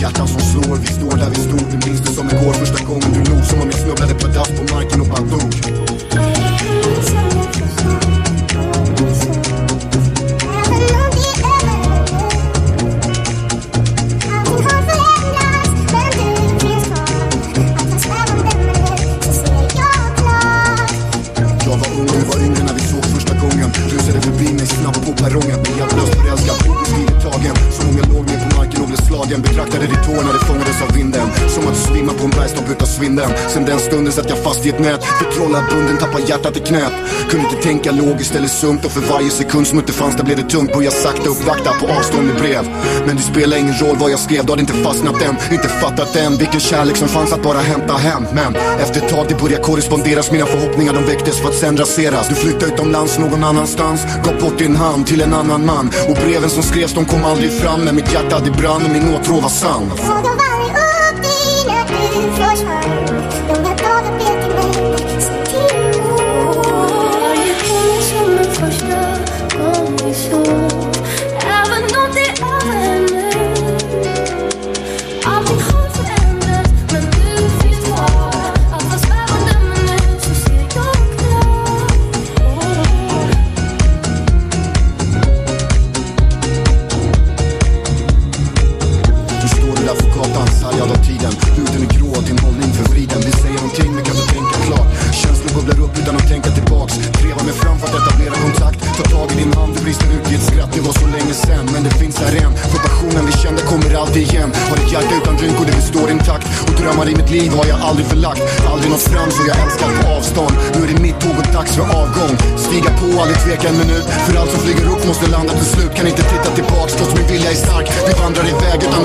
Hjärtan som slår, vi står där vi stod Du minns det som igår, första gången. Du log Som om vi snubblade på dass på marken och bara dog. Svimma på en utav svinden Sen den stunden satt jag fast i ett nät. Förtrollad bunden, tappade hjärtat i knät. Kunde inte tänka logiskt eller sunt. Och för varje sekund som inte fanns där blev det tungt. Började sakta uppvakta på avstånd med brev. Men det spelar ingen roll vad jag skrev, då hade inte fastnat än. Inte fattat än vilken kärlek som fanns att bara hämta hem. Men efter ett tag det började korresponderas. Mina förhoppningar de väcktes för att sen raseras. Du flyttade utomlands någon annanstans. Gav bort din hand till en annan man. Och breven som skrevs de kom aldrig fram. Men mitt hjärta det brann och min åtrå var sann. Utan att tänka tillbaks. Trevar mig fram för att etablera kontakt. Ta tag i din hand, du brister ut i ett skratt. Det var så länge sen, men det finns här än. För passionen vi kände kommer alltid igen. Har ett hjärta utan drink och det består intakt. Och drömmar i mitt liv har jag aldrig förlagt. Aldrig nått fram så jag älskar på avstånd. Nu är det mitt tåg och dags för avgång. Stiga på, aldrig tveka en minut. För allt som flyger upp måste landa till slut. Kan inte titta tillbaks trots min vilja är stark. Vi vandrar iväg utan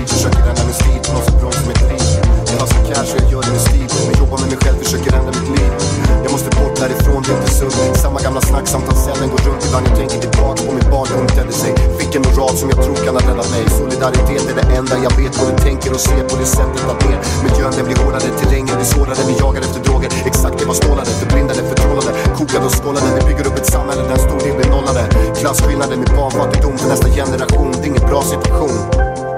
med Försöker ändra min stil på något så bra som ett driv Jag så cash och jag gör det med stil. Men jobbar med mig själv, försöker ändra mitt liv. Jag måste bort därifrån, det är inte sunt. Samma gamla snack, samtalscellen går runt. Ibland jag tänker tillbaks på min barndom tedde sig. Fick en moral som jag tror kan ha räddat mig. Solidaritet är det enda jag vet. Både tänker och ser på det sättet att mer. Miljön den blir hårdare, terrängen blir svårare Vi jagar efter droger, exakt det var stålade Förblindade, förtrollade, kokade och skålade Vi bygger upp ett samhälle där en stor del blir nollade. Klasskillnader med barnfattigdom för nästa generation. Det är ingen bra situation.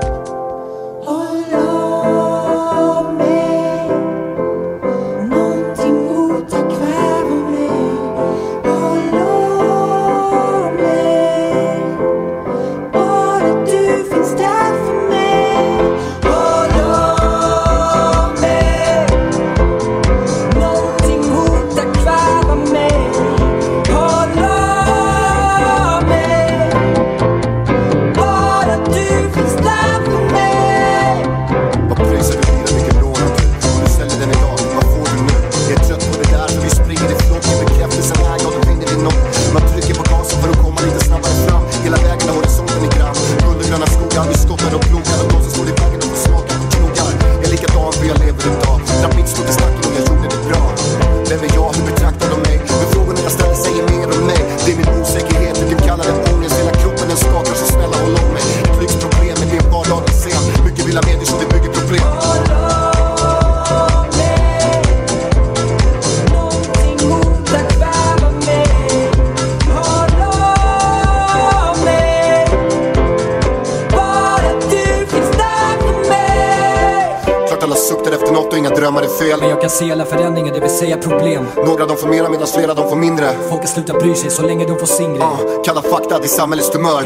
Alla suktar efter något och inga drömmar är fel. Men jag kan se alla förändringar, det vill säga problem. Några de får mera medan flera de får mindre. Folk har slutat bry sig så länge de får sin grej uh, Kalla fakta, det är samhällets tumör